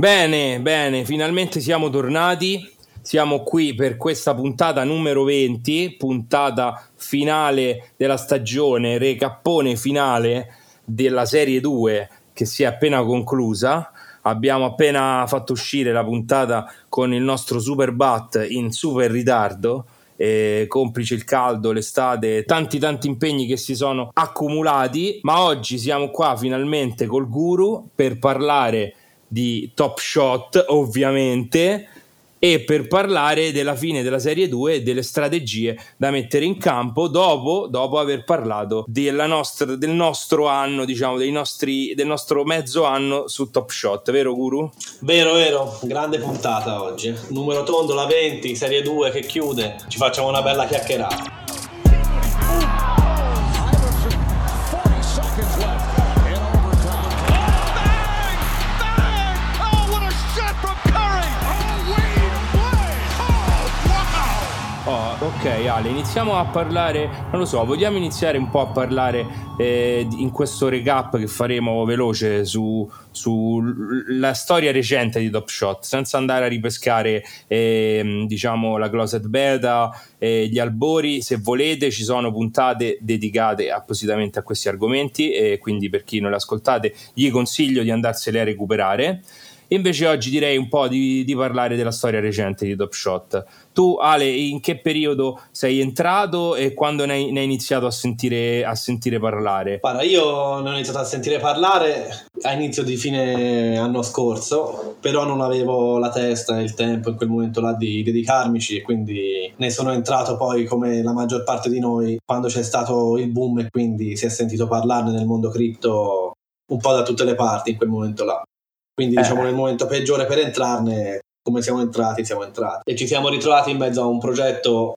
Bene, bene, finalmente siamo tornati. Siamo qui per questa puntata numero 20, puntata finale della stagione, recappone finale della serie 2 che si è appena conclusa. Abbiamo appena fatto uscire la puntata con il nostro super bat in super ritardo. Eh, complice il caldo, l'estate, tanti tanti impegni che si sono accumulati, ma oggi siamo qua finalmente col guru per parlare di Top Shot, ovviamente, e per parlare della fine della serie 2 e delle strategie da mettere in campo dopo, dopo aver parlato nostra, del nostro anno, diciamo, nostri, del nostro mezzo anno su Top Shot, vero Guru? Vero, vero, grande puntata oggi. Numero tondo, la 20, serie 2 che chiude, ci facciamo una bella chiacchierata. Ok Ale, iniziamo a parlare, non lo so, vogliamo iniziare un po' a parlare eh, in questo recap che faremo veloce sulla su storia recente di Top Shot, senza andare a ripescare eh, diciamo la closet beta, eh, gli albori, se volete ci sono puntate dedicate appositamente a questi argomenti e quindi per chi non le ascoltate gli consiglio di andarsele a recuperare. Invece oggi direi un po' di, di, parlare della storia recente di Top Shot. Tu, Ale, in che periodo sei entrato e quando ne hai, ne hai iniziato a sentire, a sentire, parlare? Guarda, io ne ho iniziato a sentire parlare a inizio di fine anno scorso, però non avevo la testa e il tempo in quel momento là di dedicarmici e quindi ne sono entrato poi come la maggior parte di noi quando c'è stato il boom e quindi si è sentito parlarne nel mondo cripto un po' da tutte le parti in quel momento là. Quindi eh. diciamo nel momento peggiore per entrarne, come siamo entrati, siamo entrati. E ci siamo ritrovati in mezzo a un progetto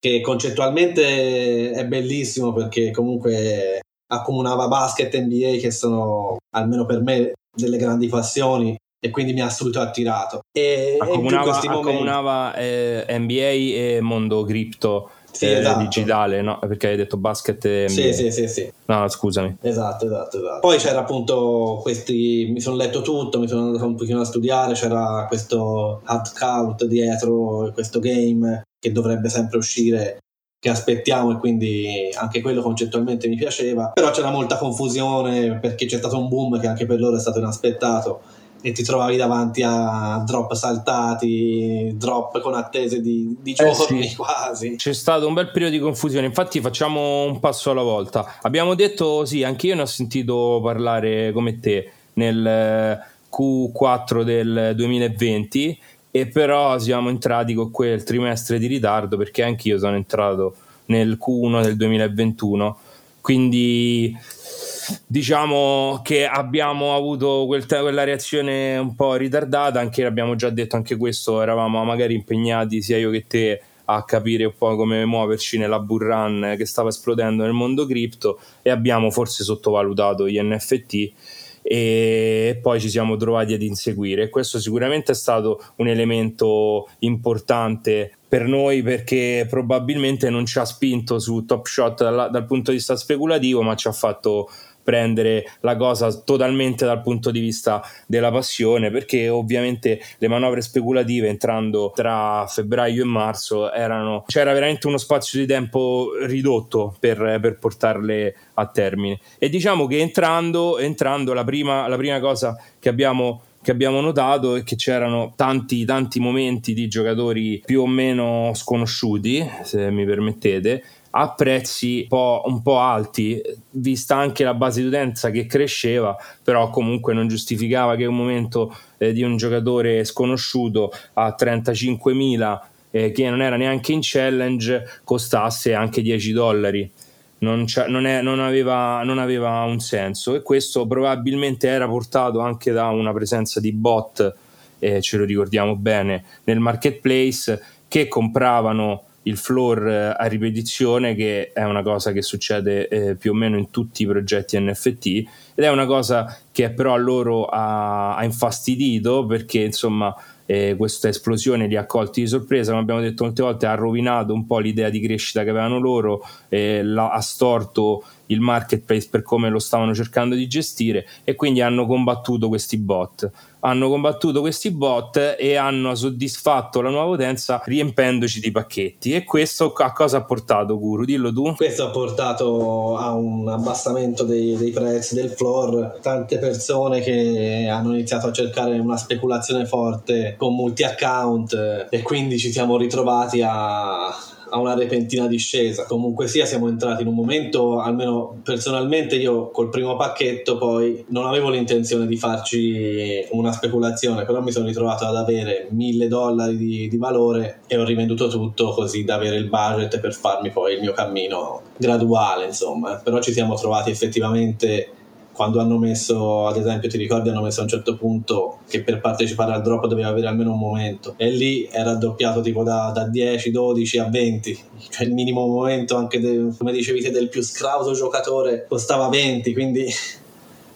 che concettualmente è bellissimo perché comunque accomunava basket e NBA che sono, almeno per me, delle grandi passioni e quindi mi ha subito attirato. E, accomunava, e accomunava eh, NBA e mondo cripto sì, eh, esatto. digitale, no? Perché hai detto basket e sì, sì, sì, sì. No, scusami. Esatto, esatto, esatto. Poi c'era appunto questi, mi sono letto tutto, mi sono andato un pochino a studiare, c'era questo hard count dietro questo game che dovrebbe sempre uscire che aspettiamo e quindi anche quello concettualmente mi piaceva però c'era molta confusione perché c'è stato un boom che anche per loro è stato inaspettato e ti trovavi davanti a drop saltati, drop con attese di, di eh giorni eh sì. quasi. C'è stato un bel periodo di confusione, infatti facciamo un passo alla volta. Abbiamo detto sì, anche io ne ho sentito parlare come te nel eh, Q4 del 2020 e però siamo entrati con quel trimestre di ritardo perché anch'io sono entrato nel Q1 del 2021 quindi diciamo che abbiamo avuto quel te- quella reazione un po' ritardata, anche abbiamo già detto anche questo, eravamo magari impegnati sia io che te a capire un po' come muoverci nella burrun che stava esplodendo nel mondo cripto e abbiamo forse sottovalutato gli NFT e poi ci siamo trovati ad inseguire. Questo sicuramente è stato un elemento importante per noi perché probabilmente non ci ha spinto su Top Shot dal, dal punto di vista speculativo, ma ci ha fatto prendere la cosa totalmente dal punto di vista della passione, perché ovviamente le manovre speculative entrando tra febbraio e marzo erano, c'era veramente uno spazio di tempo ridotto per, per portarle a termine. E diciamo che entrando, entrando la, prima, la prima cosa che abbiamo che abbiamo notato è che c'erano tanti tanti momenti di giocatori più o meno sconosciuti, se mi permettete, a prezzi un po', un po', alti, vista anche la base di utenza che cresceva, però comunque non giustificava che un momento eh, di un giocatore sconosciuto a 35.000 eh, che non era neanche in challenge costasse anche 10 dollari. Non, non, è, non, aveva, non, aveva, un senso e questo probabilmente era portato anche da una presenza di bot, eh, ce lo ricordiamo bene, nel marketplace che compravano il floor eh, a ripetizione, che è una cosa che succede eh, più o meno in tutti i progetti NFT, ed è una cosa che però a loro ha, ha infastidito perché insomma eh, questa esplosione li ha colti di sorpresa, come abbiamo detto molte volte, ha rovinato un po' l'idea di crescita che avevano loro, eh, ha storto il marketplace per come lo stavano cercando di gestire e quindi hanno combattuto questi bot hanno combattuto questi bot e hanno soddisfatto la nuova utenza riempendoci di pacchetti. E questo a cosa ha portato, Guru? Dillo tu. Questo ha portato a un abbassamento dei, dei prezzi del floor. Tante persone che hanno iniziato a cercare una speculazione forte con multi account e quindi ci siamo ritrovati a a una repentina discesa. Comunque sia, siamo entrati in un momento, almeno personalmente io col primo pacchetto poi non avevo l'intenzione di farci una speculazione, però mi sono ritrovato ad avere mille dollari di, di valore e ho rivenduto tutto così da avere il budget per farmi poi il mio cammino graduale, insomma. Però ci siamo trovati effettivamente quando hanno messo, ad esempio, ti ricordi, hanno messo a un certo punto che per partecipare al drop doveva avere almeno un momento e lì è raddoppiato tipo da, da 10, 12 a 20, cioè il minimo momento anche, de, come dicevi te, del più scrauso giocatore costava 20, quindi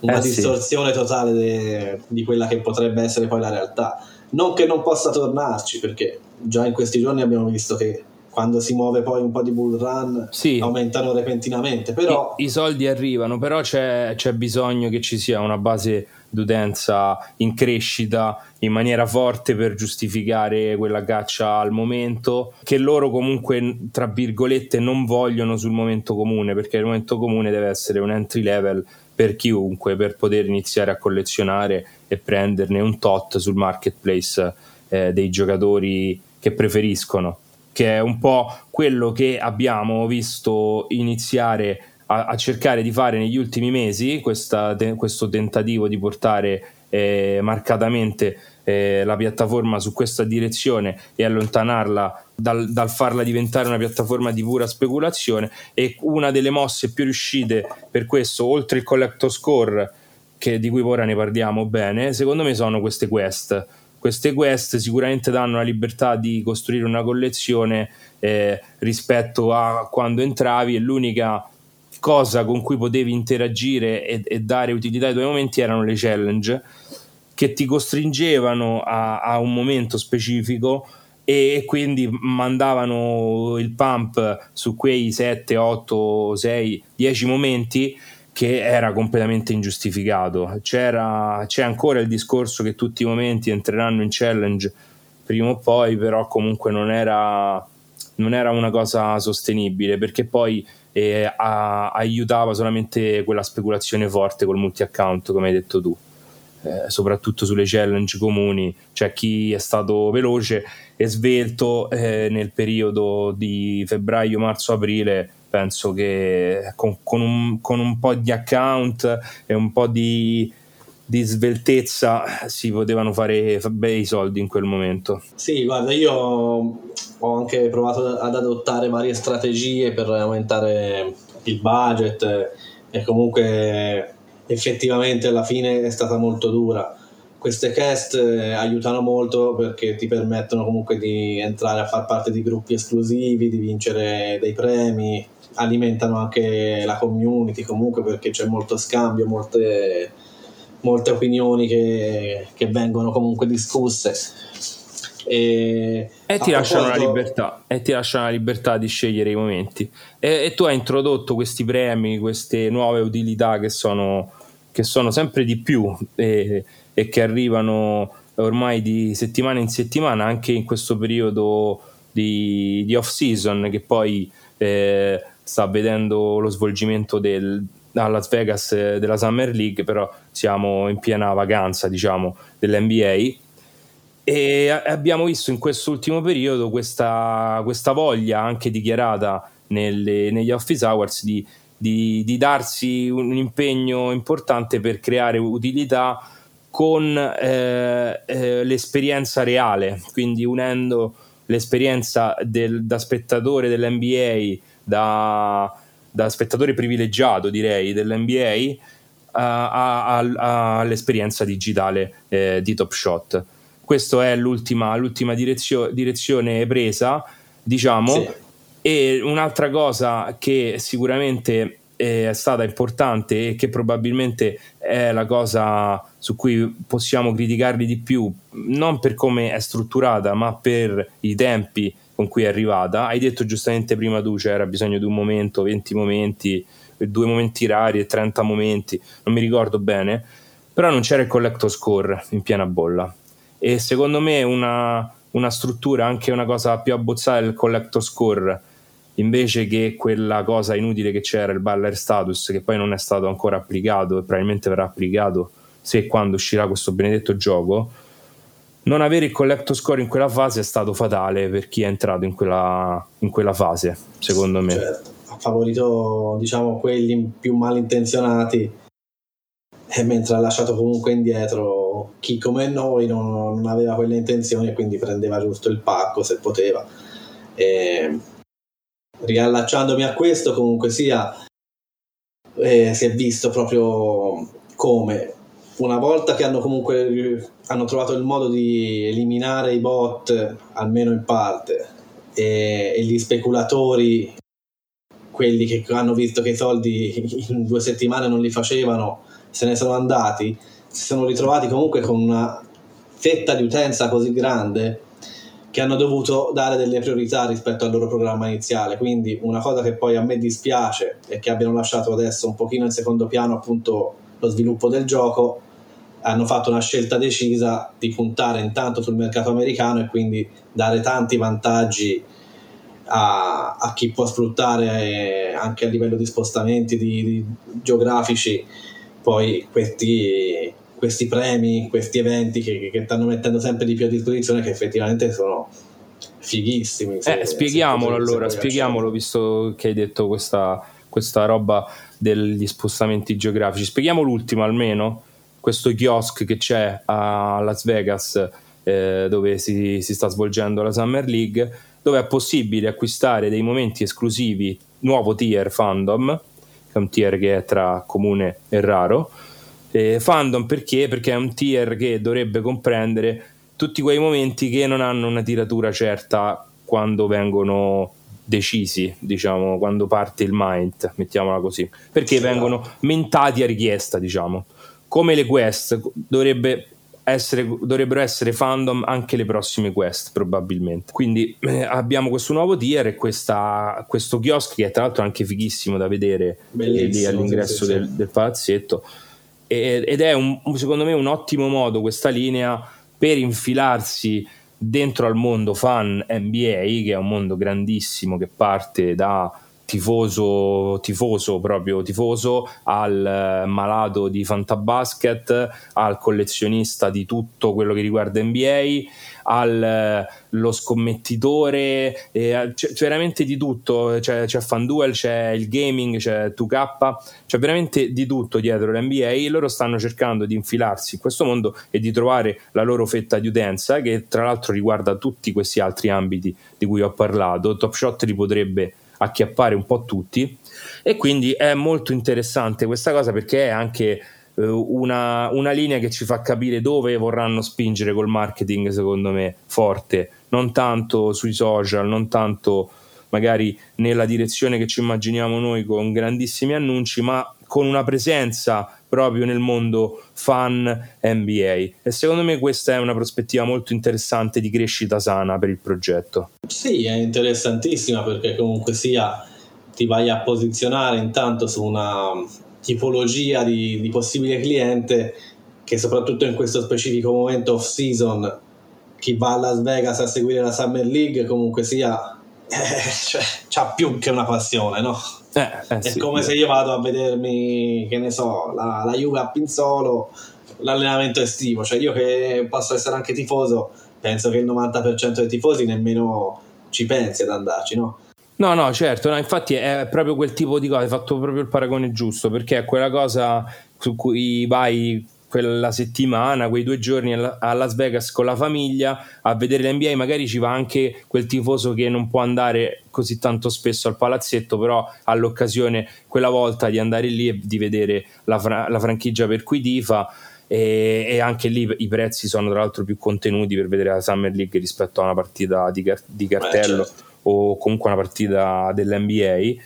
una eh, distorsione sì. totale de, di quella che potrebbe essere poi la realtà. Non che non possa tornarci, perché già in questi giorni abbiamo visto che quando si muove poi un po' di bull run sì. aumentano repentinamente. Però... I, I, soldi arrivano, però c'è, c'è, bisogno che ci sia una base d'utenza in crescita in maniera forte per giustificare quella caccia al momento, che loro comunque, tra virgolette, non vogliono sul momento comune, perché il momento comune deve essere un entry level per chiunque, per poter iniziare a collezionare e prenderne un tot sul marketplace eh, dei giocatori che preferiscono che è un po' quello che abbiamo visto iniziare a, a cercare di fare negli ultimi mesi, questa, te, questo tentativo di portare eh, marcatamente eh, la piattaforma su questa direzione e allontanarla dal, dal, farla diventare una piattaforma di pura speculazione e una delle mosse più riuscite per questo, oltre il collector score, che, di cui ora ne parliamo bene, secondo me sono queste quest queste quest sicuramente danno la libertà di costruire una collezione eh, rispetto a quando entravi e l'unica cosa con cui potevi interagire e, e, dare utilità ai tuoi momenti erano le challenge che ti costringevano a, a un momento specifico e quindi mandavano il pump su quei 7, 8, 6, 10 momenti che era completamente ingiustificato. C'era, c'è ancora il discorso che tutti i momenti entreranno in challenge prima o poi, però comunque non era, non era una cosa sostenibile perché poi eh, a, aiutava solamente quella speculazione forte col multi-account, come hai detto tu. Eh, soprattutto sulle challenge comuni, c'è chi è stato veloce e svelto eh, nel periodo di febbraio, marzo, aprile penso che con, con, un, con un, po' di account e un po' di, di sveltezza si potevano fare bei soldi in quel momento. Sì, guarda, io ho anche provato ad adottare varie strategie per aumentare il budget e comunque effettivamente alla fine è stata molto dura. Queste cast aiutano molto perché ti permettono comunque di entrare a far parte di gruppi esclusivi, di vincere dei premi, alimentano anche la community comunque perché c'è molto scambio, molte, molte opinioni che, che vengono comunque discusse. E, e, ti lasciano la libertà, e ti lasciano la libertà di scegliere i momenti. E, e tu hai introdotto questi premi, queste nuove utilità che sono, che sono sempre di più e, e che arrivano ormai di settimana in settimana, anche in questo periodo di, di off season, che poi eh, sta vedendo lo svolgimento del, a Las Vegas eh, della Summer League, però siamo in piena vacanza, diciamo, dell'NBA. E abbiamo visto in quest'ultimo periodo questa, questa voglia anche dichiarata nelle, negli office hours di, di, di, darsi un impegno importante per creare utilità con eh, eh, l'esperienza reale, quindi unendo l'esperienza del, da spettatore dell'NBA da, da spettatore privilegiato, direi, dell'NBA all'esperienza digitale eh, di Top Shot. Questa è l'ultima, l'ultima direzio, direzione presa, diciamo. Sì. E un'altra cosa che sicuramente è stata importante e che probabilmente è la cosa su cui possiamo criticarli di più, non per come è strutturata, ma per i tempi con cui è arrivata. Hai detto giustamente prima tu c'era bisogno di un momento, 20 momenti, due momenti rari e 30 momenti, non mi ricordo bene, però non c'era il collector score in piena bolla. E secondo me una, una struttura, anche una cosa più abbozzata del collector score, invece che quella cosa inutile che c'era, il baller status, che poi non è stato ancora applicato e probabilmente verrà applicato se e quando uscirà questo benedetto gioco, non avere il collector score in quella fase è stato fatale per chi è entrato in quella, in quella fase, secondo me. Certo, ha favorito diciamo quelli più malintenzionati e mentre ha lasciato comunque indietro chi come noi non, non aveva quelle intenzioni e quindi prendeva giusto il pacco se poteva. E riallacciandomi a questo, comunque sia, eh, si è visto proprio come una volta che hanno comunque hanno trovato il modo di eliminare i bot, almeno in parte, e, e gli speculatori, quelli che hanno visto che i soldi in due settimane non li facevano, se ne sono andati, si sono ritrovati comunque con una fetta di utenza così grande che hanno dovuto dare delle priorità rispetto al loro programma iniziale. Quindi una cosa che poi a me dispiace è che abbiano lasciato adesso un pochino in secondo piano appunto lo sviluppo del gioco, hanno fatto una scelta decisa di puntare intanto sul mercato americano e quindi dare tanti vantaggi a, a chi può sfruttare anche a livello di spostamenti di, di geografici poi questi questi premi, questi eventi che, che, stanno mettendo sempre di più a disposizione che effettivamente sono fighissimi. Se, eh, spieghiamolo allora, spieghiamolo visto che hai detto questa, questa roba degli spostamenti geografici. Spieghiamo l'ultimo almeno, questo kiosk che c'è a Las Vegas eh, dove si, si sta svolgendo la Summer League, dove è possibile acquistare dei momenti esclusivi, nuovo tier fandom, che è un tier che è tra comune e raro, eh, fandom perché? Perché è un tier che dovrebbe comprendere tutti quei momenti che non hanno una tiratura certa quando vengono decisi, diciamo, quando parte il mind, mettiamola così, perché vengono mentati a richiesta, diciamo. Come le quest dovrebbe essere, dovrebbero essere fandom anche le prossime quest, probabilmente. Quindi eh, abbiamo questo nuovo tier e questa, questo kiosk che è tra l'altro anche fighissimo da vedere lì all'ingresso sì, sì, del, del palazzetto ed è un, secondo me un ottimo modo questa linea per infilarsi dentro al mondo fan NBA, che è un mondo grandissimo che parte da tifoso, tifoso proprio tifoso, al malato di fantabasket, al collezionista di tutto quello che riguarda NBA, allo scommettitore, eh, c'è, c'è, veramente di tutto, c'è, c'è FanDuel, c'è il gaming, c'è 2K, c'è veramente di tutto dietro l'NBA e loro stanno cercando di infilarsi in questo mondo e di trovare la loro fetta di utenza che tra l'altro riguarda tutti questi altri ambiti di cui ho parlato. Top Shot li potrebbe acchiappare un po' tutti. E quindi è molto interessante questa cosa perché è anche eh, una, una, linea che ci fa capire dove vorranno spingere col marketing secondo me forte. Non tanto sui social non tanto magari nella direzione che ci immaginiamo noi con grandissimi annunci ma con una presenza proprio nel mondo fan NBA e secondo me questa è una prospettiva molto interessante di crescita sana per il progetto. Sì, è interessantissima perché comunque sia ti vai a posizionare intanto su una tipologia di, di possibile cliente che soprattutto in questo specifico momento off season chi va a Las Vegas a seguire la Summer League comunque sia cioè, c'ha più che una passione, no? Eh, eh, è sì, come sì. se io vado a vedermi, che ne so, la, la Juve a Pinzolo, l'allenamento estivo. Cioè, io che posso essere anche tifoso, penso che il 90% dei tifosi nemmeno ci pensi ad andarci, no? No, no, certo, no, infatti è proprio quel tipo di cosa, hai fatto proprio il paragone giusto, perché è quella cosa su cui vai quella settimana, quei due giorni a Las Vegas con la famiglia a vedere l'NBA, magari ci va anche quel tifoso che non può andare così tanto spesso al palazzetto, però ha l'occasione quella volta di andare lì e di vedere la, fra- la franchigia per cui tifa. E, e, anche lì i prezzi sono tra l'altro più contenuti per vedere la Summer League rispetto a una partita di, car- di cartello eh, certo. o comunque una partita dell'NBA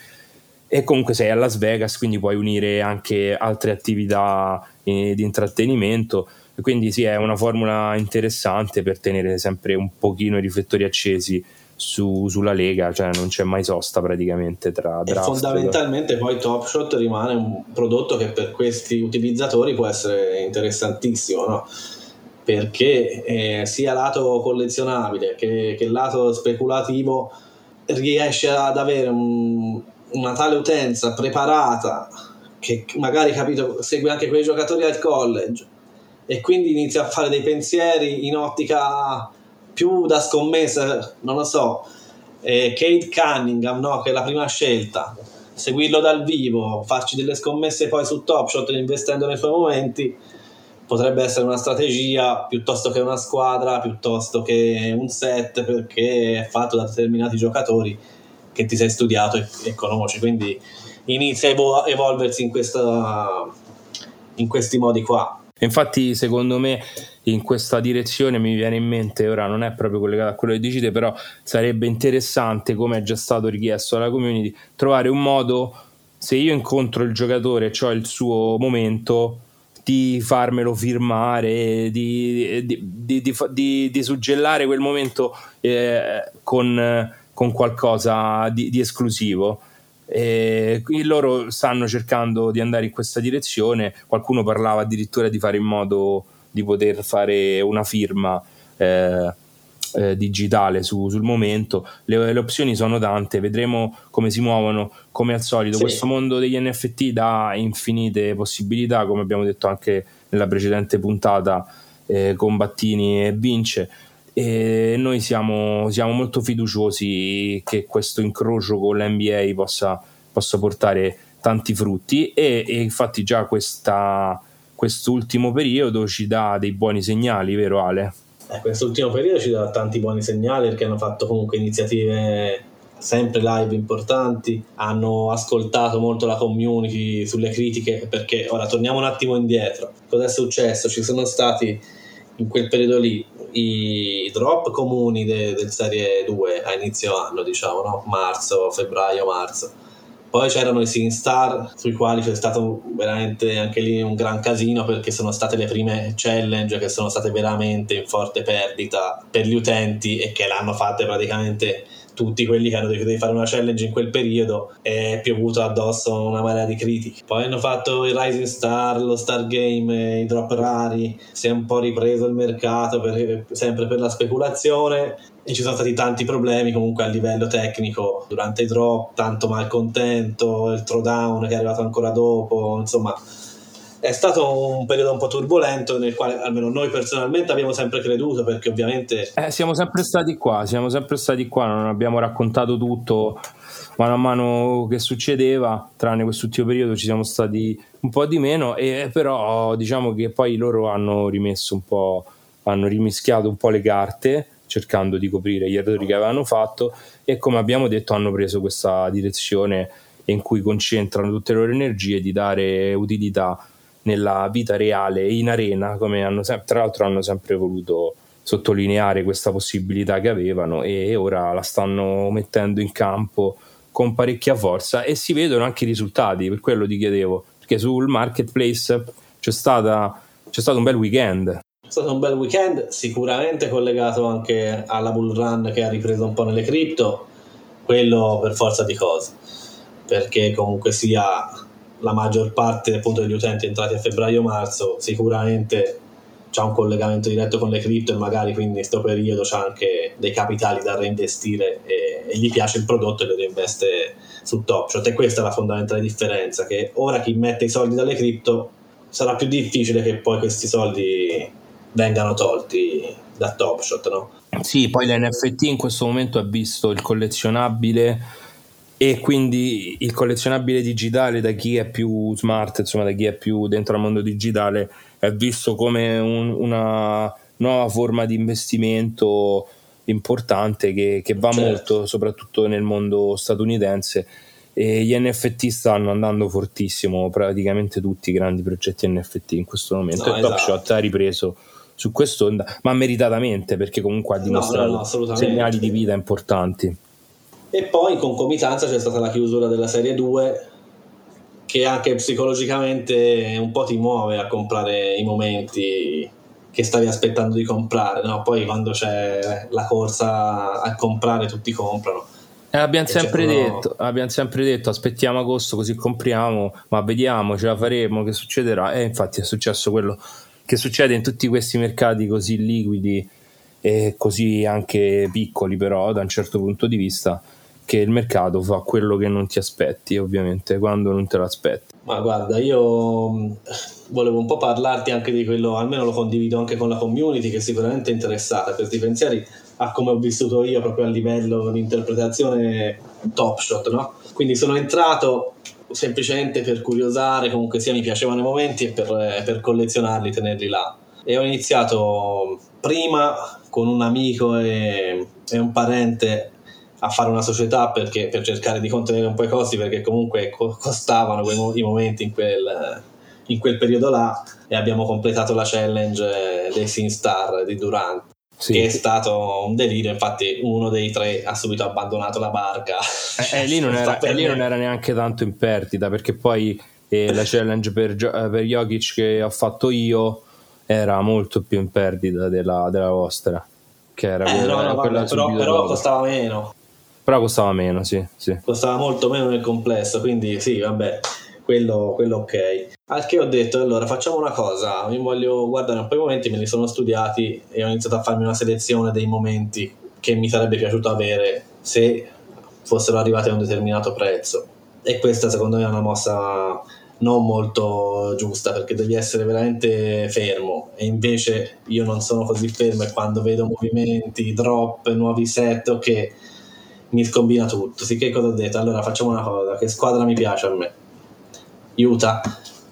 e comunque sei a Las Vegas, quindi puoi unire anche altre attività eh, di intrattenimento. Quindi sì, è una formula interessante per tenere sempre un pochino i riflettori accesi su, sulla Lega, cioè non c'è mai sosta praticamente tra draft. E fondamentalmente poi Top Shot rimane un prodotto che per questi utilizzatori può essere interessantissimo, no? perché eh, sia lato collezionabile che, che lato speculativo riesce ad avere un, una tale utenza preparata che magari capito, segue anche quei giocatori al college e quindi inizia a fare dei pensieri in ottica più da scommessa, non lo so, eh, Kate Cunningham, no? che è la prima scelta, seguirlo dal vivo, farci delle scommesse poi su Top Shot investendo nei suoi momenti, potrebbe essere una strategia piuttosto che una squadra, piuttosto che un set, perché è fatto da determinati giocatori che ti sei studiato e, e conosci, quindi inizia a evo- evolversi in, questa, in questi modi qua. Infatti, secondo me, in questa direzione mi viene in mente, ora non è proprio collegato a quello che dicete, però sarebbe interessante, come è già stato richiesto alla community, trovare un modo, se io incontro il giocatore e ho il suo momento, di farmelo firmare, di, di, di, di suggellare quel momento eh, con, con, qualcosa di, esclusivo. E loro stanno cercando di andare in questa direzione. Qualcuno parlava addirittura di fare in modo di poter fare una firma eh, eh, digitale su, sul momento. Le, le, opzioni sono tante, vedremo come si muovono. Come al solito, sì. questo mondo degli NFT dà infinite possibilità, come abbiamo detto anche nella precedente puntata eh, con Battini e Vince e noi siamo, siamo, molto fiduciosi che questo incrocio con l'NBA possa, possa portare tanti frutti e, e infatti già questa, quest'ultimo periodo ci dà dei buoni segnali, vero Ale? Eh, quest'ultimo periodo ci dà tanti buoni segnali perché hanno fatto comunque iniziative sempre live importanti, hanno ascoltato molto la community sulle critiche perché ora torniamo un attimo indietro. Cosa è successo? Ci sono stati in quel periodo lì i drop comuni de, del Serie 2 a inizio anno, diciamo, no? marzo, febbraio, marzo. Poi c'erano i SingStar sui quali c'è stato veramente anche lì un gran casino perché sono state le prime challenge che sono state veramente in forte perdita per gli utenti e che l'hanno fatte praticamente tutti quelli che hanno deciso di fare una challenge in quel periodo è piovuto addosso una marea di critiche. Poi hanno fatto il Rising Star, lo Star Game, i drop rari, si è un po' ripreso il mercato per, sempre per la speculazione e ci sono stati tanti problemi comunque a livello tecnico durante i drop, tanto malcontento, il throwdown che è arrivato ancora dopo, insomma è stato un periodo un po' turbolento nel quale almeno noi personalmente abbiamo sempre creduto perché ovviamente... Eh, siamo sempre stati qua, siamo sempre stati qua, non abbiamo raccontato tutto mano a mano che succedeva, tranne quest'ultimo periodo ci siamo stati un po' di meno, e però diciamo che poi loro hanno rimesso un po', hanno rimischiato un po' le carte cercando di coprire gli errori che avevano fatto e come abbiamo detto hanno preso questa direzione in cui concentrano tutte le loro energie di dare utilità nella vita reale in arena, come hanno sempre, tra l'altro hanno sempre voluto sottolineare questa possibilità che avevano e ora la stanno mettendo in campo con parecchia forza e si vedono anche i risultati, per quello ti chiedevo, perché sul marketplace c'è, stata, c'è stato un bel weekend. È stato un bel weekend, sicuramente collegato anche alla bull run che ha ripreso un po' nelle cripto, quello per forza di cose, perché comunque sia la maggior parte appunto, degli utenti entrati a febbraio-marzo sicuramente c'è un collegamento diretto con le cripto e magari quindi in questo periodo c'è anche dei capitali da reinvestire e, e gli piace il prodotto e lo reinveste su Topshot e questa è la fondamentale differenza che ora chi mette i soldi dalle cripto sarà più difficile che poi questi soldi vengano tolti da Topshot no? Sì, poi l'NFT in questo momento ha visto il collezionabile e quindi il collezionabile digitale da chi è più smart, insomma da chi è più dentro al mondo digitale, è visto come un, una nuova forma di investimento importante che, che va certo. molto soprattutto nel mondo statunitense e gli NFT stanno andando fortissimo, praticamente tutti i grandi progetti NFT in questo momento no, e esatto. Top Shot ha ripreso su quest'onda, ma meritatamente perché comunque ha dimostrato no, no, segnali di vita importanti. E poi in concomitanza c'è stata la chiusura della serie 2 che anche psicologicamente un po' ti muove a comprare i momenti che stavi aspettando di comprare, no? Poi quando c'è la corsa a comprare tutti comprano. Eh, abbiamo, sempre detto, abbiamo sempre detto aspettiamo agosto così compriamo, ma vediamo, ce la faremo, che succederà. E infatti è successo quello che succede in tutti questi mercati così liquidi e così anche piccoli però da un certo punto di vista che il mercato fa quello che non ti aspetti, ovviamente, quando non te lo aspetti. Ma guarda, io mm, volevo un po' parlarti anche di quello, almeno lo condivido anche con la community che è sicuramente interessata a questi pensieri, a come ho vissuto io proprio a livello di interpretazione top shot, no? Quindi sono entrato semplicemente per curiosare, comunque sia mi piacevano i momenti e per, per collezionarli, tenerli là. E ho iniziato prima con un amico e, e un parente a fare una società perché, per cercare di contenere un po' i costi perché comunque costavano quei, i momenti in quel, in quel periodo là e abbiamo completato la challenge dei SingStar di Durant sì. che è stato un delirio. Infatti uno dei tre ha subito abbandonato la barca. E, e lì, non era, e lì non era neanche tanto in perdita perché poi eh, la challenge per, per Jokic che ho fatto io era molto più in perdita della, della vostra che era eh, quella, no, no, quella vabbè, però, però costava meno però costava meno, sì, sì. Costava molto meno nel complesso, quindi sì, vabbè, quello, quello ok. Al che ho detto, allora facciamo una cosa, mi voglio guardare un po' i momenti, me li sono studiati e ho iniziato a farmi una selezione dei momenti che mi sarebbe piaciuto avere se fossero arrivati a un determinato prezzo. E questa secondo me è una mossa non molto giusta perché devi essere veramente fermo e invece io non sono così fermo e quando vedo movimenti, drop, nuovi set, ok mi scombina tutto. Sì, che cosa ho detto? Allora facciamo una cosa, che squadra mi piace a me? Utah.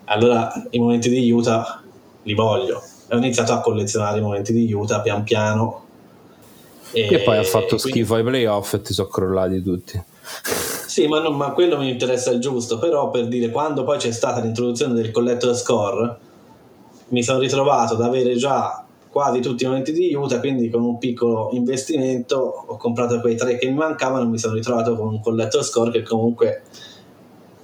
Allora i momenti di Utah li voglio. E ho iniziato a collezionare i momenti di Utah pian piano. E, e poi ha fatto quindi... schifo ai playoff e ti sono crollati tutti. Sì, ma, non, ma, quello mi interessa il giusto, però per dire quando poi c'è stata l'introduzione del collector score mi sono ritrovato ad avere già quasi tutti i momenti di Utah, quindi con un piccolo investimento ho comprato quei tre che mi mancavano e mi sono ritrovato con un collector score che comunque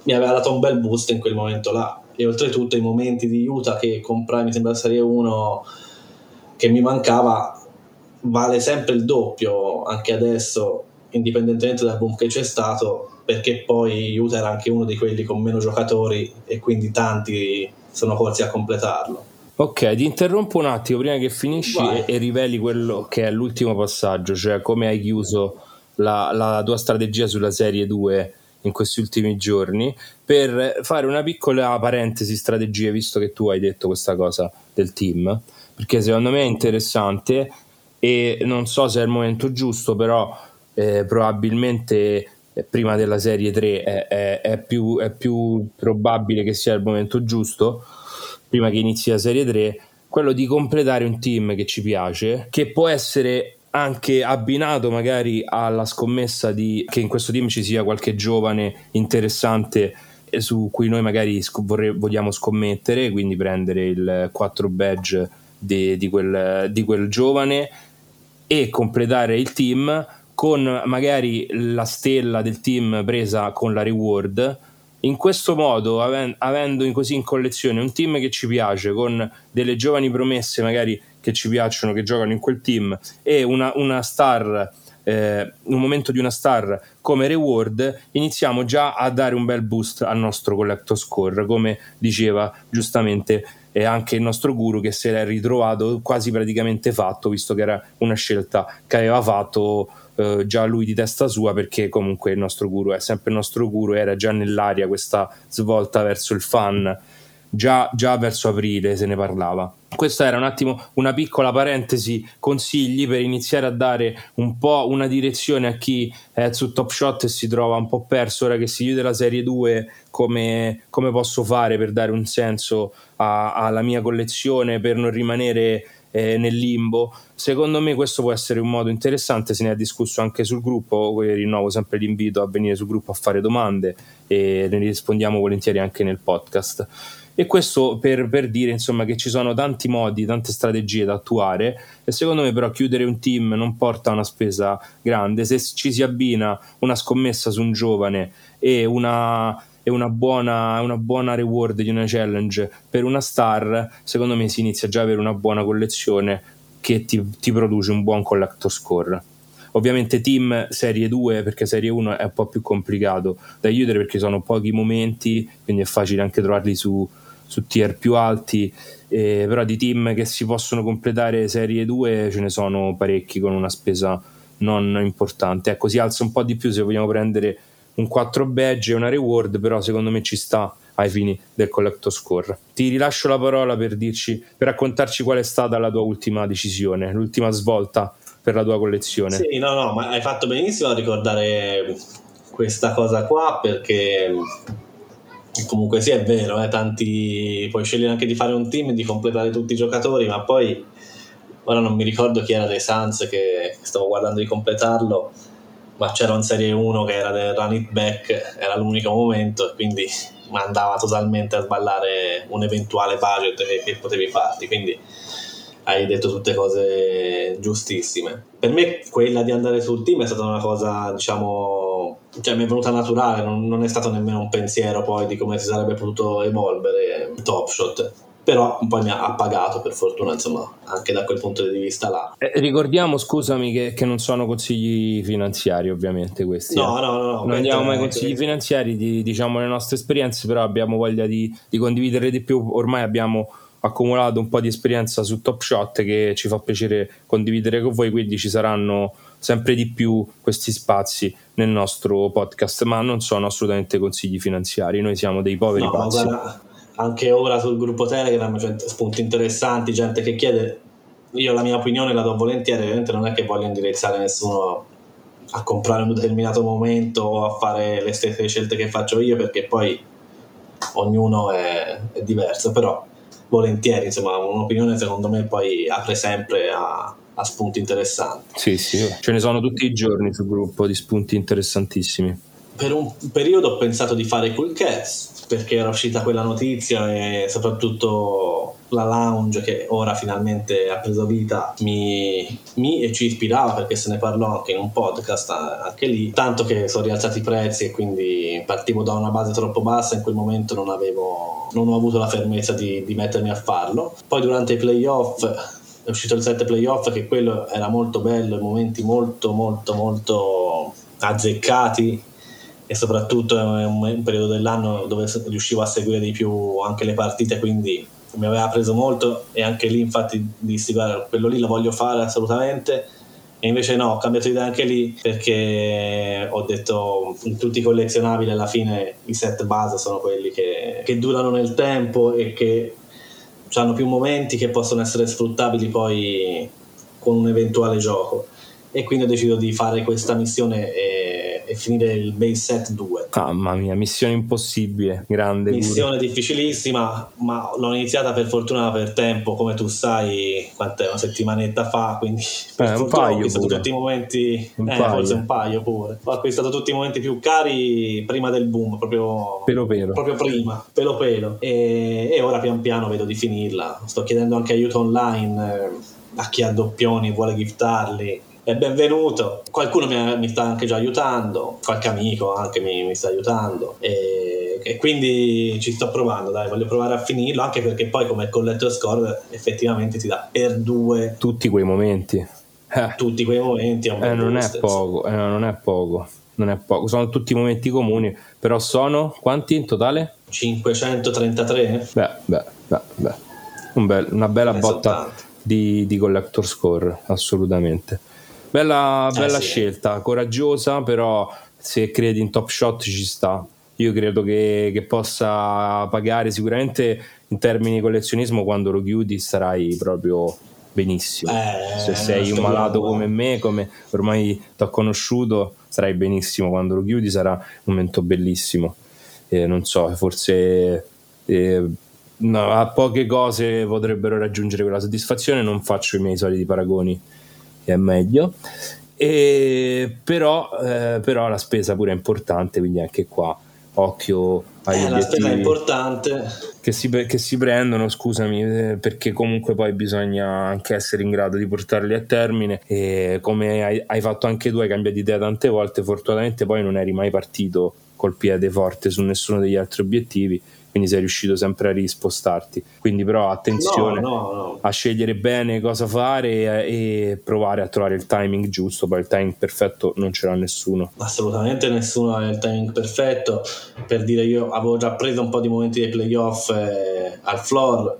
mi aveva dato un bel boost in quel momento là. E oltretutto i momenti di Utah che comprai, mi sembra Serie 1, che mi mancava, vale sempre il doppio anche adesso, indipendentemente dal boom che c'è stato, perché poi Utah era anche uno di quelli con meno giocatori e quindi tanti sono corsi a completarlo. Ok, ti interrompo un attimo prima che finisci e, e, riveli quello che è l'ultimo passaggio, cioè come hai chiuso la, la, tua strategia sulla serie 2 in questi ultimi giorni, per fare una piccola parentesi strategie, visto che tu hai detto questa cosa del team, perché secondo me è interessante e non so se è il momento giusto, però eh, probabilmente prima della serie 3 è, è, è, più, è più probabile che sia il momento giusto prima che inizi la serie 3, quello di completare un team che ci piace, che può essere anche abbinato magari alla scommessa di che in questo team ci sia qualche giovane interessante su cui noi magari sc- vorrei, vogliamo scommettere, quindi prendere il 4 badge di, di, quel, di quel giovane e completare il team con magari la stella del team presa con la reward in questo modo, avendo così in collezione un team che ci piace, con delle giovani promesse magari che ci piacciono, che giocano in quel team, e una, una star, eh, un momento di una star come reward, iniziamo già a dare un bel boost al nostro collector score, come diceva giustamente e anche il nostro guru che si era ritrovato quasi praticamente fatto, visto che era una scelta che aveva fatto eh, già lui di testa sua perché comunque il nostro guru è sempre il nostro guru era già nell'aria questa svolta verso il fan già, già verso aprile se ne parlava. Questa era un attimo una piccola parentesi consigli per iniziare a dare un po' una direzione a chi è su Top Shot e si trova un po' perso ora che si chiude la serie 2 come, come posso fare per dare un senso alla mia collezione per non rimanere eh, nel limbo. Secondo me questo può essere un modo interessante, se ne è discusso anche sul gruppo, rinnovo sempre l'invito a venire sul gruppo a fare domande e ne rispondiamo volentieri anche nel podcast. E questo per, per, dire insomma che ci sono tanti modi, tante strategie da attuare e secondo me però chiudere un team non porta a una spesa grande. Se ci si abbina una scommessa su un giovane e una, e una buona, una buona reward di una challenge per una star, secondo me si inizia già ad avere una buona collezione che ti, ti produce un buon collector score. Ovviamente team serie 2 perché serie 1 è un po' più complicato da chiudere perché sono pochi momenti, quindi è facile anche trovarli su, su tier più alti, eh, però di team che si possono completare serie 2 ce ne sono parecchi con una spesa non importante. Ecco, si alza un po' di più se vogliamo prendere un 4 badge e una reward, però secondo me ci sta ai fini del collector score. Ti rilascio la parola per dirci, per raccontarci qual è stata la tua ultima decisione, l'ultima svolta per la tua collezione. Sì, no, no, ma hai fatto benissimo a ricordare questa cosa qua perché comunque sì è vero, eh, tanti puoi scegliere anche di fare un team, di completare tutti i giocatori, ma poi ora non mi ricordo chi era dei Suns che stavo guardando di completarlo, ma c'era un serie 1 che era del run it back, era l'unico momento e quindi mandava totalmente a sballare un eventuale budget che, che potevi farti, quindi hai detto tutte cose giustissime. Per me quella di andare sul team è stata una cosa, diciamo, cioè mi è venuta naturale, non, non è stato nemmeno un pensiero poi di come si sarebbe potuto evolvere Top Shot però poi mi ha appagato per fortuna insomma anche da quel punto di vista là eh, ricordiamo scusami che, che, non sono consigli finanziari ovviamente questi no eh. no no, no non diamo mai consigli finanziari di, diciamo le nostre esperienze però abbiamo voglia di, di condividere di più ormai abbiamo accumulato un po' di esperienza su Top Shot che ci fa piacere condividere con voi, quindi ci saranno sempre di più questi spazi nel nostro podcast, ma non sono assolutamente consigli finanziari, noi siamo dei poveri no, pazzi. Guarda, anche ora sul gruppo Telegram c'è spunti interessanti, gente che chiede, io la mia opinione la do volentieri, ovviamente non è che voglio indirizzare nessuno a comprare in un determinato momento o a fare le stesse scelte che faccio io perché poi ognuno è, è diverso, però volentieri, insomma, un'opinione secondo me poi apre sempre a, a spunti interessanti. Sì, sì, ce ne sono tutti i giorni sul gruppo di spunti interessantissimi. Per un periodo ho pensato di fare Cool Cats perché era uscita quella notizia e soprattutto la lounge che ora finalmente ha preso vita mi, mi, e ci ispirava perché se ne parlò anche in un podcast anche lì. Tanto che sono rialzati i prezzi e quindi partivo da una base troppo bassa in quel momento non avevo non ho avuto la fermezza di, di mettermi a farlo. Poi durante i playoff è uscito il 7 playoff che quello era molto bello in momenti molto molto molto azzeccati e soprattutto è un, un periodo dell'anno dove riuscivo a seguire di più anche le partite quindi mi aveva preso molto e anche lì infatti dissi guarda quello lì lo voglio fare assolutamente. E invece no, ho cambiato idea anche lì perché ho detto in tutti i collezionabili alla fine i set base sono quelli che, che durano nel tempo e che hanno più momenti che possono essere sfruttabili poi con un eventuale gioco. E quindi ho deciso di fare questa missione e, finire il base set 2 mamma mia missione impossibile grande missione pure. difficilissima ma l'ho iniziata per fortuna per tempo come tu sai quant'è una settimanetta fa quindi per eh, un paio ho acquistato tutti i momenti un eh, forse un paio pure. Ho acquistato tutti i momenti più cari prima del boom proprio, pelo pelo. proprio prima pelo pelo. E, e ora pian piano vedo di finirla. Sto chiedendo anche aiuto online eh, a chi ha doppioni e vuole giftarli è benvenuto. Qualcuno mi, mi, sta anche già aiutando, qualche amico anche mi, mi sta aiutando e, e, quindi ci sto provando, dai, voglio provare a finirlo anche perché poi come collector score effettivamente ti dà per due tutti quei momenti. Eh. Tutti quei momenti eh, non, è poco, eh, non è poco, non è poco, sono tutti momenti comuni, però sono quanti in totale? 533? Beh, beh, beh, beh. Un bel, una bella botta di, di collector score, assolutamente. Bella, eh, bella eh, sì. scelta, coraggiosa, però se credi in top shot ci sta. Io credo che, che possa pagare sicuramente in termini di collezionismo quando lo chiudi sarai proprio benissimo. Eh, se sei un malato come me, come ormai ti ho conosciuto, sarai benissimo. Quando lo chiudi sarà un momento bellissimo. Eh, non so, forse eh, no, a poche cose potrebbero raggiungere quella soddisfazione. Non faccio i miei soliti paragoni è meglio. E però, eh, però la spesa pure è importante, quindi anche qua occhio agli eh, obiettivi. La spesa è importante. Che si, che si, prendono, scusami, eh, perché comunque poi bisogna anche essere in grado di portarli a termine e come hai, hai fatto anche tu, hai cambiato idea tante volte, fortunatamente poi non eri mai partito col piede forte su nessuno degli altri obiettivi quindi sei riuscito sempre a rispostarti. Quindi però attenzione no, no, no. a scegliere bene cosa fare e provare a trovare il timing giusto, poi il timing perfetto non ce l'ha nessuno. Assolutamente nessuno ha il timing perfetto, per dire io avevo già preso un po' di momenti dei playoff eh, al floor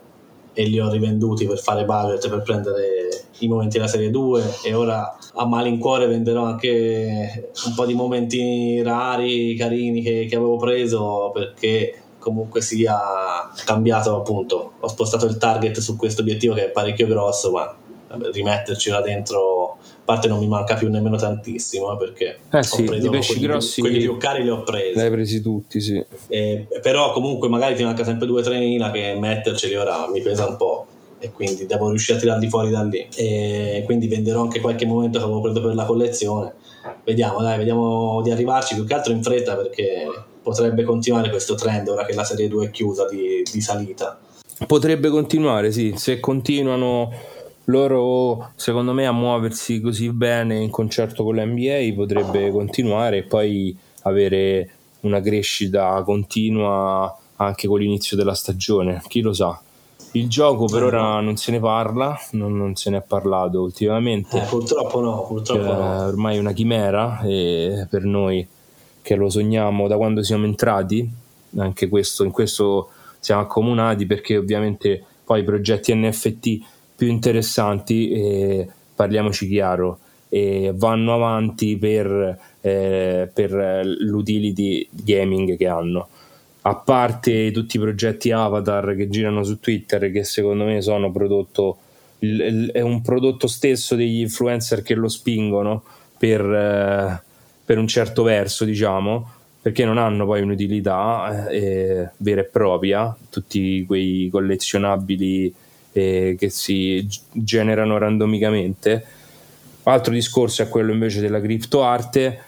e li ho rivenduti per fare budget, per prendere i momenti della serie 2 e ora a malincuore venderò anche un po' di momenti rari, carini che, che avevo preso perché comunque sia cambiato appunto. Ho spostato il target su questo obiettivo che è parecchio grosso ma rimetterci là dentro a parte non mi manca più nemmeno tantissimo eh, perché eh sì, ho preso quelli, grossi, quelli più cari li ho presi. li hai presi tutti sì. Eh, però comunque magari ti manca sempre 2-3 mila che metterceli ora mi pesa un po' e quindi devo riuscire a tirarli fuori da lì. E quindi venderò anche qualche momento che avevo preso per la collezione. Vediamo dai vediamo di arrivarci più che altro in fretta perché potrebbe continuare questo trend ora che la Serie 2 è chiusa di, di salita. Potrebbe continuare, sì, se continuano loro secondo me a muoversi così bene in concerto con l'NBA potrebbe continuare e poi avere una crescita continua anche con l'inizio della stagione, chi lo sa. Il gioco per ora non se ne parla, non, non se ne è parlato ultimamente. Eh, purtroppo no, purtroppo è no. ormai una chimera per noi che lo sogniamo da quando siamo entrati, anche questo, in questo siamo accomunati perché ovviamente poi i progetti NFT più interessanti, eh, parliamoci chiaro, eh, vanno avanti per, eh, per l'utility gaming che hanno. A parte tutti i progetti avatar che girano su Twitter, che secondo me sono prodotto, è un prodotto stesso degli influencer che lo spingono per eh, per un certo verso, diciamo, perché non hanno poi un'utilità eh, vera e propria, tutti quei collezionabili eh, che si generano randomicamente. Altro discorso è quello invece della criptoarte,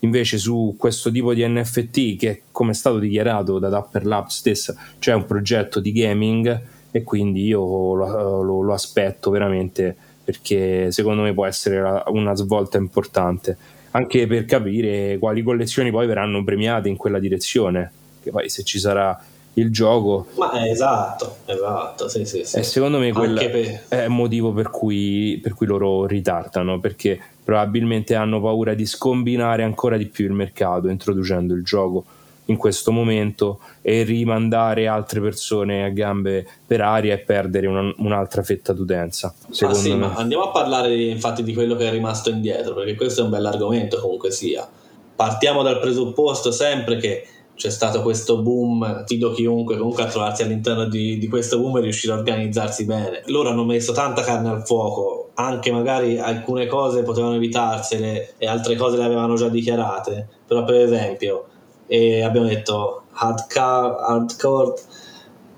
invece su questo tipo di NFT che come è stato dichiarato da Dapper Lab stessa c'è un progetto di gaming e quindi io lo, lo, lo aspetto veramente perché secondo me può essere una svolta importante anche per capire quali collezioni poi verranno premiate in quella direzione, che poi se ci sarà il gioco. Ma è esatto, esatto, sì, sì, sì. E secondo me quello per... è il motivo per cui, per cui loro ritardano, perché probabilmente hanno paura di scombinare ancora di più il mercato introducendo il gioco in questo momento e rimandare altre persone a gambe per aria e perdere una, un'altra fetta d'utenza. Ah, sì, andiamo a parlare infatti di quello che è rimasto indietro, perché questo è un bell'argomento comunque sia. Partiamo dal presupposto sempre che c'è stato questo boom, fido chiunque comunque a trovarsi all'interno di, di, questo boom e riuscire a organizzarsi bene. Loro hanno messo tanta carne al fuoco, anche magari alcune cose potevano evitarsele e altre cose le avevano già dichiarate, però per esempio e abbiamo detto hardcore, hardcore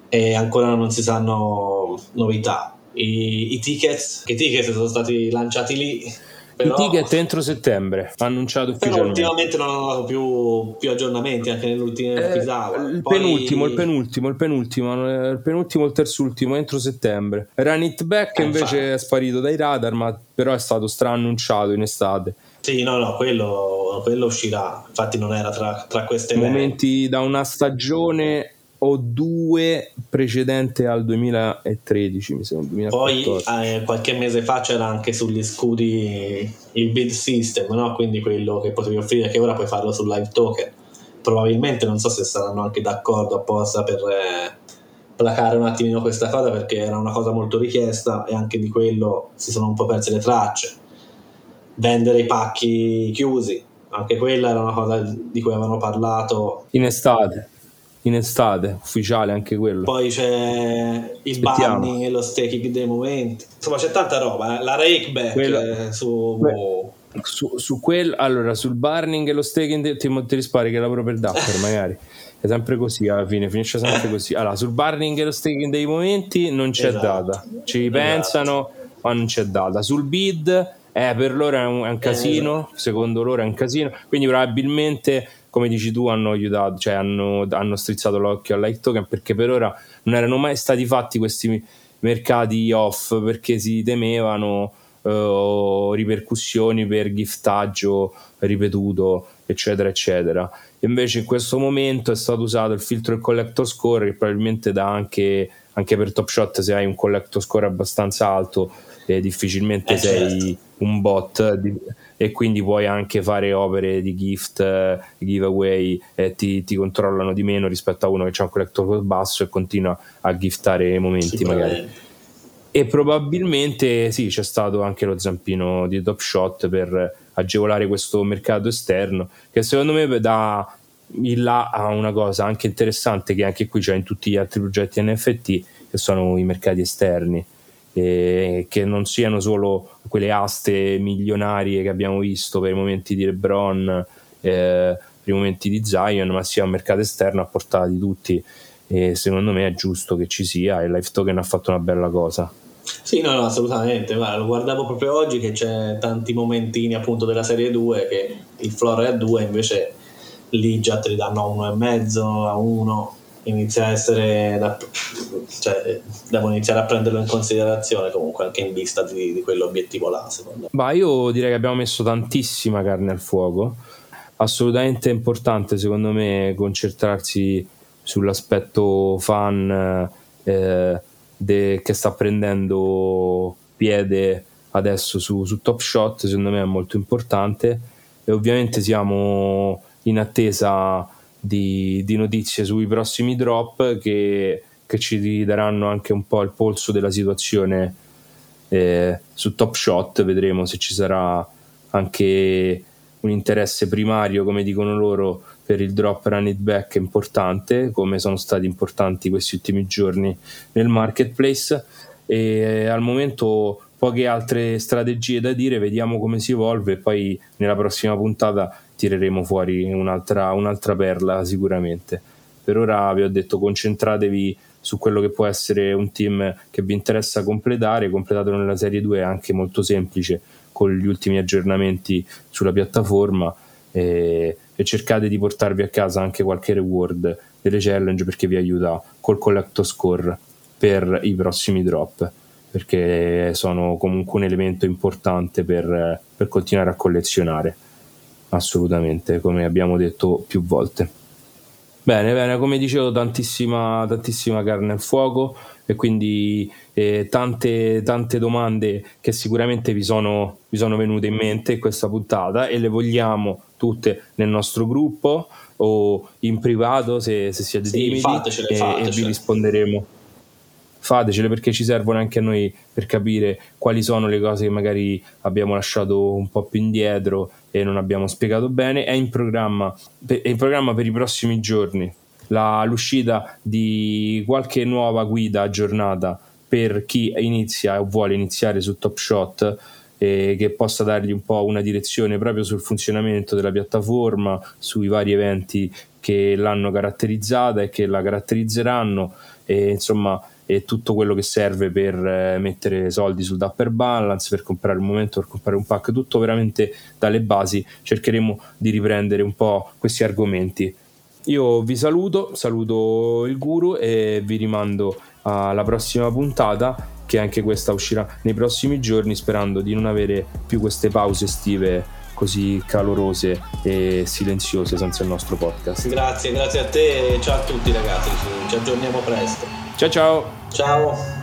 e ancora non si sanno novità. I, i tickets, che i tickets sono stati lanciati lì. Però, I ticket entro settembre, annunciato ufficialmente. Però ultimamente non hanno dato più, più, aggiornamenti anche nell'ultimo eh, Il Poi... penultimo, il penultimo, il penultimo, il penultimo, il terzultimo entro settembre. Run It Back eh, invece infatti. è sparito dai radar, ma però è stato straannunciato in estate. Sì, no, no, quello, quello uscirà. Infatti, non era tra, tra queste momenti da una stagione o due precedente al 2013, mi sembra. 2014. Poi eh, qualche mese fa c'era anche sugli scudi il bid system, no? quindi quello che potevi offrire, che ora puoi farlo sul live token. Probabilmente non so se saranno anche d'accordo apposta per eh, placare un attimino questa cosa perché era una cosa molto richiesta e anche di quello si sono un po' perse le tracce vendere i pacchi chiusi. Anche quella era una cosa di cui avevano parlato in estate. In estate, ufficiale anche quello. Poi c'è il banning e lo staking dei momenti. Insomma, c'è tanta roba. Eh. La rakeback quello... Eh, su. Beh, su, su quel, allora, sul burning e lo staking ti, ti rispari che lavoro per Dapper, magari. È sempre così alla fine, finisce sempre così. Allora, sul burning e lo staking dei momenti non c'è esatto. data. Ci esatto. pensano, ma non c'è data. Sul bid eh, per loro è un, è un casino, eh, secondo loro è un casino, quindi probabilmente come dici tu hanno aiutato, cioè hanno, hanno strizzato l'occhio al like token perché per ora non erano mai stati fatti questi mercati off perché si temevano uh, ripercussioni per giftaggio ripetuto eccetera eccetera. Invece in questo momento è stato usato il filtro del collector score che probabilmente dà anche, anche per top shot se hai un collector score abbastanza alto eh, difficilmente eh, sei certo. Un bot di, e quindi puoi anche fare opere di gift, eh, giveaway e ti, ti, controllano di meno rispetto a uno che ha un collector basso e continua a giftare momenti magari. E probabilmente sì c'è stato anche lo zampino di Top Shot per agevolare questo mercato esterno che secondo me dà il là a una cosa anche interessante che anche qui c'è in tutti gli altri progetti NFT che sono i mercati esterni eh, che non siano solo quelle aste milionarie che abbiamo visto per i momenti di LeBron eh, per i momenti di Zion ma sia un mercato esterno a portata di tutti e secondo me è giusto che ci sia e Life Token ha fatto una bella cosa sì, no, no, assolutamente. Guarda, lo guardavo proprio oggi che c'è tanti momentini appunto della serie 2 che il floor è a 2, invece lì già te li danno a 1,5, a 1. Inizia a essere da, cioè, devo iniziare a prenderlo in considerazione comunque anche in vista di, di quell'obiettivo là secondo me. Ma io direi che abbiamo messo tantissima carne al fuoco assolutamente importante secondo me concentrarsi sull'aspetto fan eh, de, che sta prendendo piede adesso su, su Top Shot, secondo me è molto importante e ovviamente siamo in attesa di, di notizie sui prossimi drop che, che, ci daranno anche un po' il polso della situazione eh, su Top Shot, vedremo se ci sarà anche un interesse primario, come dicono loro, per il drop run it back importante, come sono stati importanti questi ultimi giorni nel marketplace. E al momento poche altre strategie da dire, vediamo come si evolve e poi nella prossima puntata tireremo fuori un'altra, un'altra perla sicuramente. Per ora vi ho detto concentratevi su quello che può essere un team che vi interessa completare, completatelo nella serie 2 è anche molto semplice con gli ultimi aggiornamenti sulla piattaforma e, e cercate di portarvi a casa anche qualche reward delle challenge perché vi aiuta col collector score per i prossimi drop perché sono comunque un elemento importante per, per continuare a collezionare assolutamente come abbiamo detto più volte bene bene come dicevo tantissima, tantissima carne al fuoco e quindi eh, tante, tante domande che sicuramente vi sono, vi sono venute in mente in questa puntata e le vogliamo tutte nel nostro gruppo o in privato se, se siete sì, timidi fatecele, e, fatecele. e vi risponderemo fatecele perché ci servono anche a noi per capire quali sono le cose che magari abbiamo lasciato un po' più indietro e non abbiamo spiegato bene. È in programma, è in programma per i prossimi giorni la, l'uscita di qualche nuova guida aggiornata per chi inizia o vuole iniziare su Top Shot eh, che possa dargli un po' una direzione proprio sul funzionamento della piattaforma, sui vari eventi che l'hanno caratterizzata e che la caratterizzeranno e insomma e tutto quello che serve per eh, mettere soldi sul Dapper Balance, per comprare un momento, per comprare un pack, tutto veramente dalle basi. Cercheremo di riprendere un po' questi argomenti. Io vi saluto, saluto il guru e vi rimando alla prossima puntata che anche questa uscirà nei prossimi giorni sperando di non avere più queste pause estive così calorose e silenziose senza il nostro podcast. Grazie, grazie a te e ciao a tutti ragazzi, ci aggiorniamo presto. Ciao ciao. Ciao.